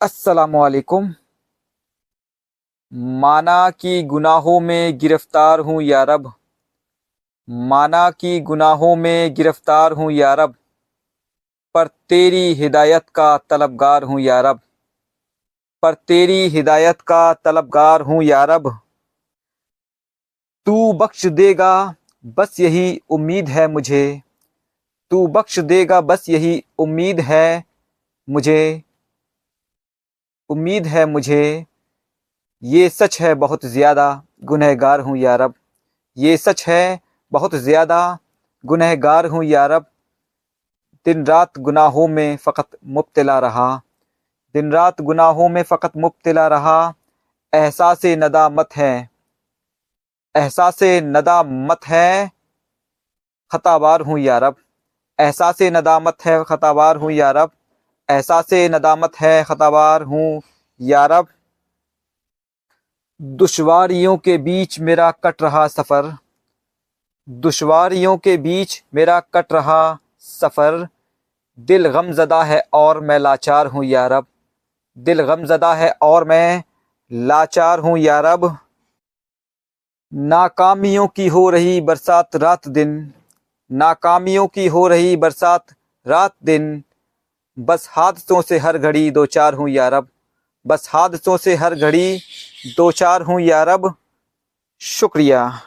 असलकुम माना कि गुनाहों में गिरफ़्तार हूँ या रब। माना कि गुनाहों में गिरफ़्तार हूँ या रब। पर तेरी हिदायत का तलबगार हूँ या रब। पर तेरी हिदायत का तलबगार हूँ या रब। तू बख्श देगा, बस यही उम्मीद है मुझे। तू बख्श देगा, बस यही उम्मीद है मुझे। उम्मीद है मुझे, ये सच है बहुत ज़्यादा गुनहगार हूँ या रब। ये सच है बहुत ज़्यादा गुनहगार हूँ या रब। दिन रात गुनाहों में फ़कत मुब्तला रहा। दिन रात गुनाहों में फ़कत मुब्तला रहा। एहसास नदामत है। एहसास नदामत है, ख़तावार हूँ या रब। एहसास नदामत है, ख़तावार हूँ या रब। एहसास नदामत है, ख़तावार हूँ। यारब दुशवारियों के बीच मेरा कट रहा सफ़र। दुशवारियों के बीच मेरा कट रहा सफ़र। दिल गमज़दा है और मैं लाचार हूँ यारब दिल गमज़दा है और मैं लाचार हूँ यारब नाकामियों की हो रही बरसात रात दिन। नाकामियों की हो रही बरसात रात दिन। बस हादसों से हर घड़ी दो चार हूँ या रब। बस हादसों से हर घड़ी दो चार हूँ या रब। शुक्रिया।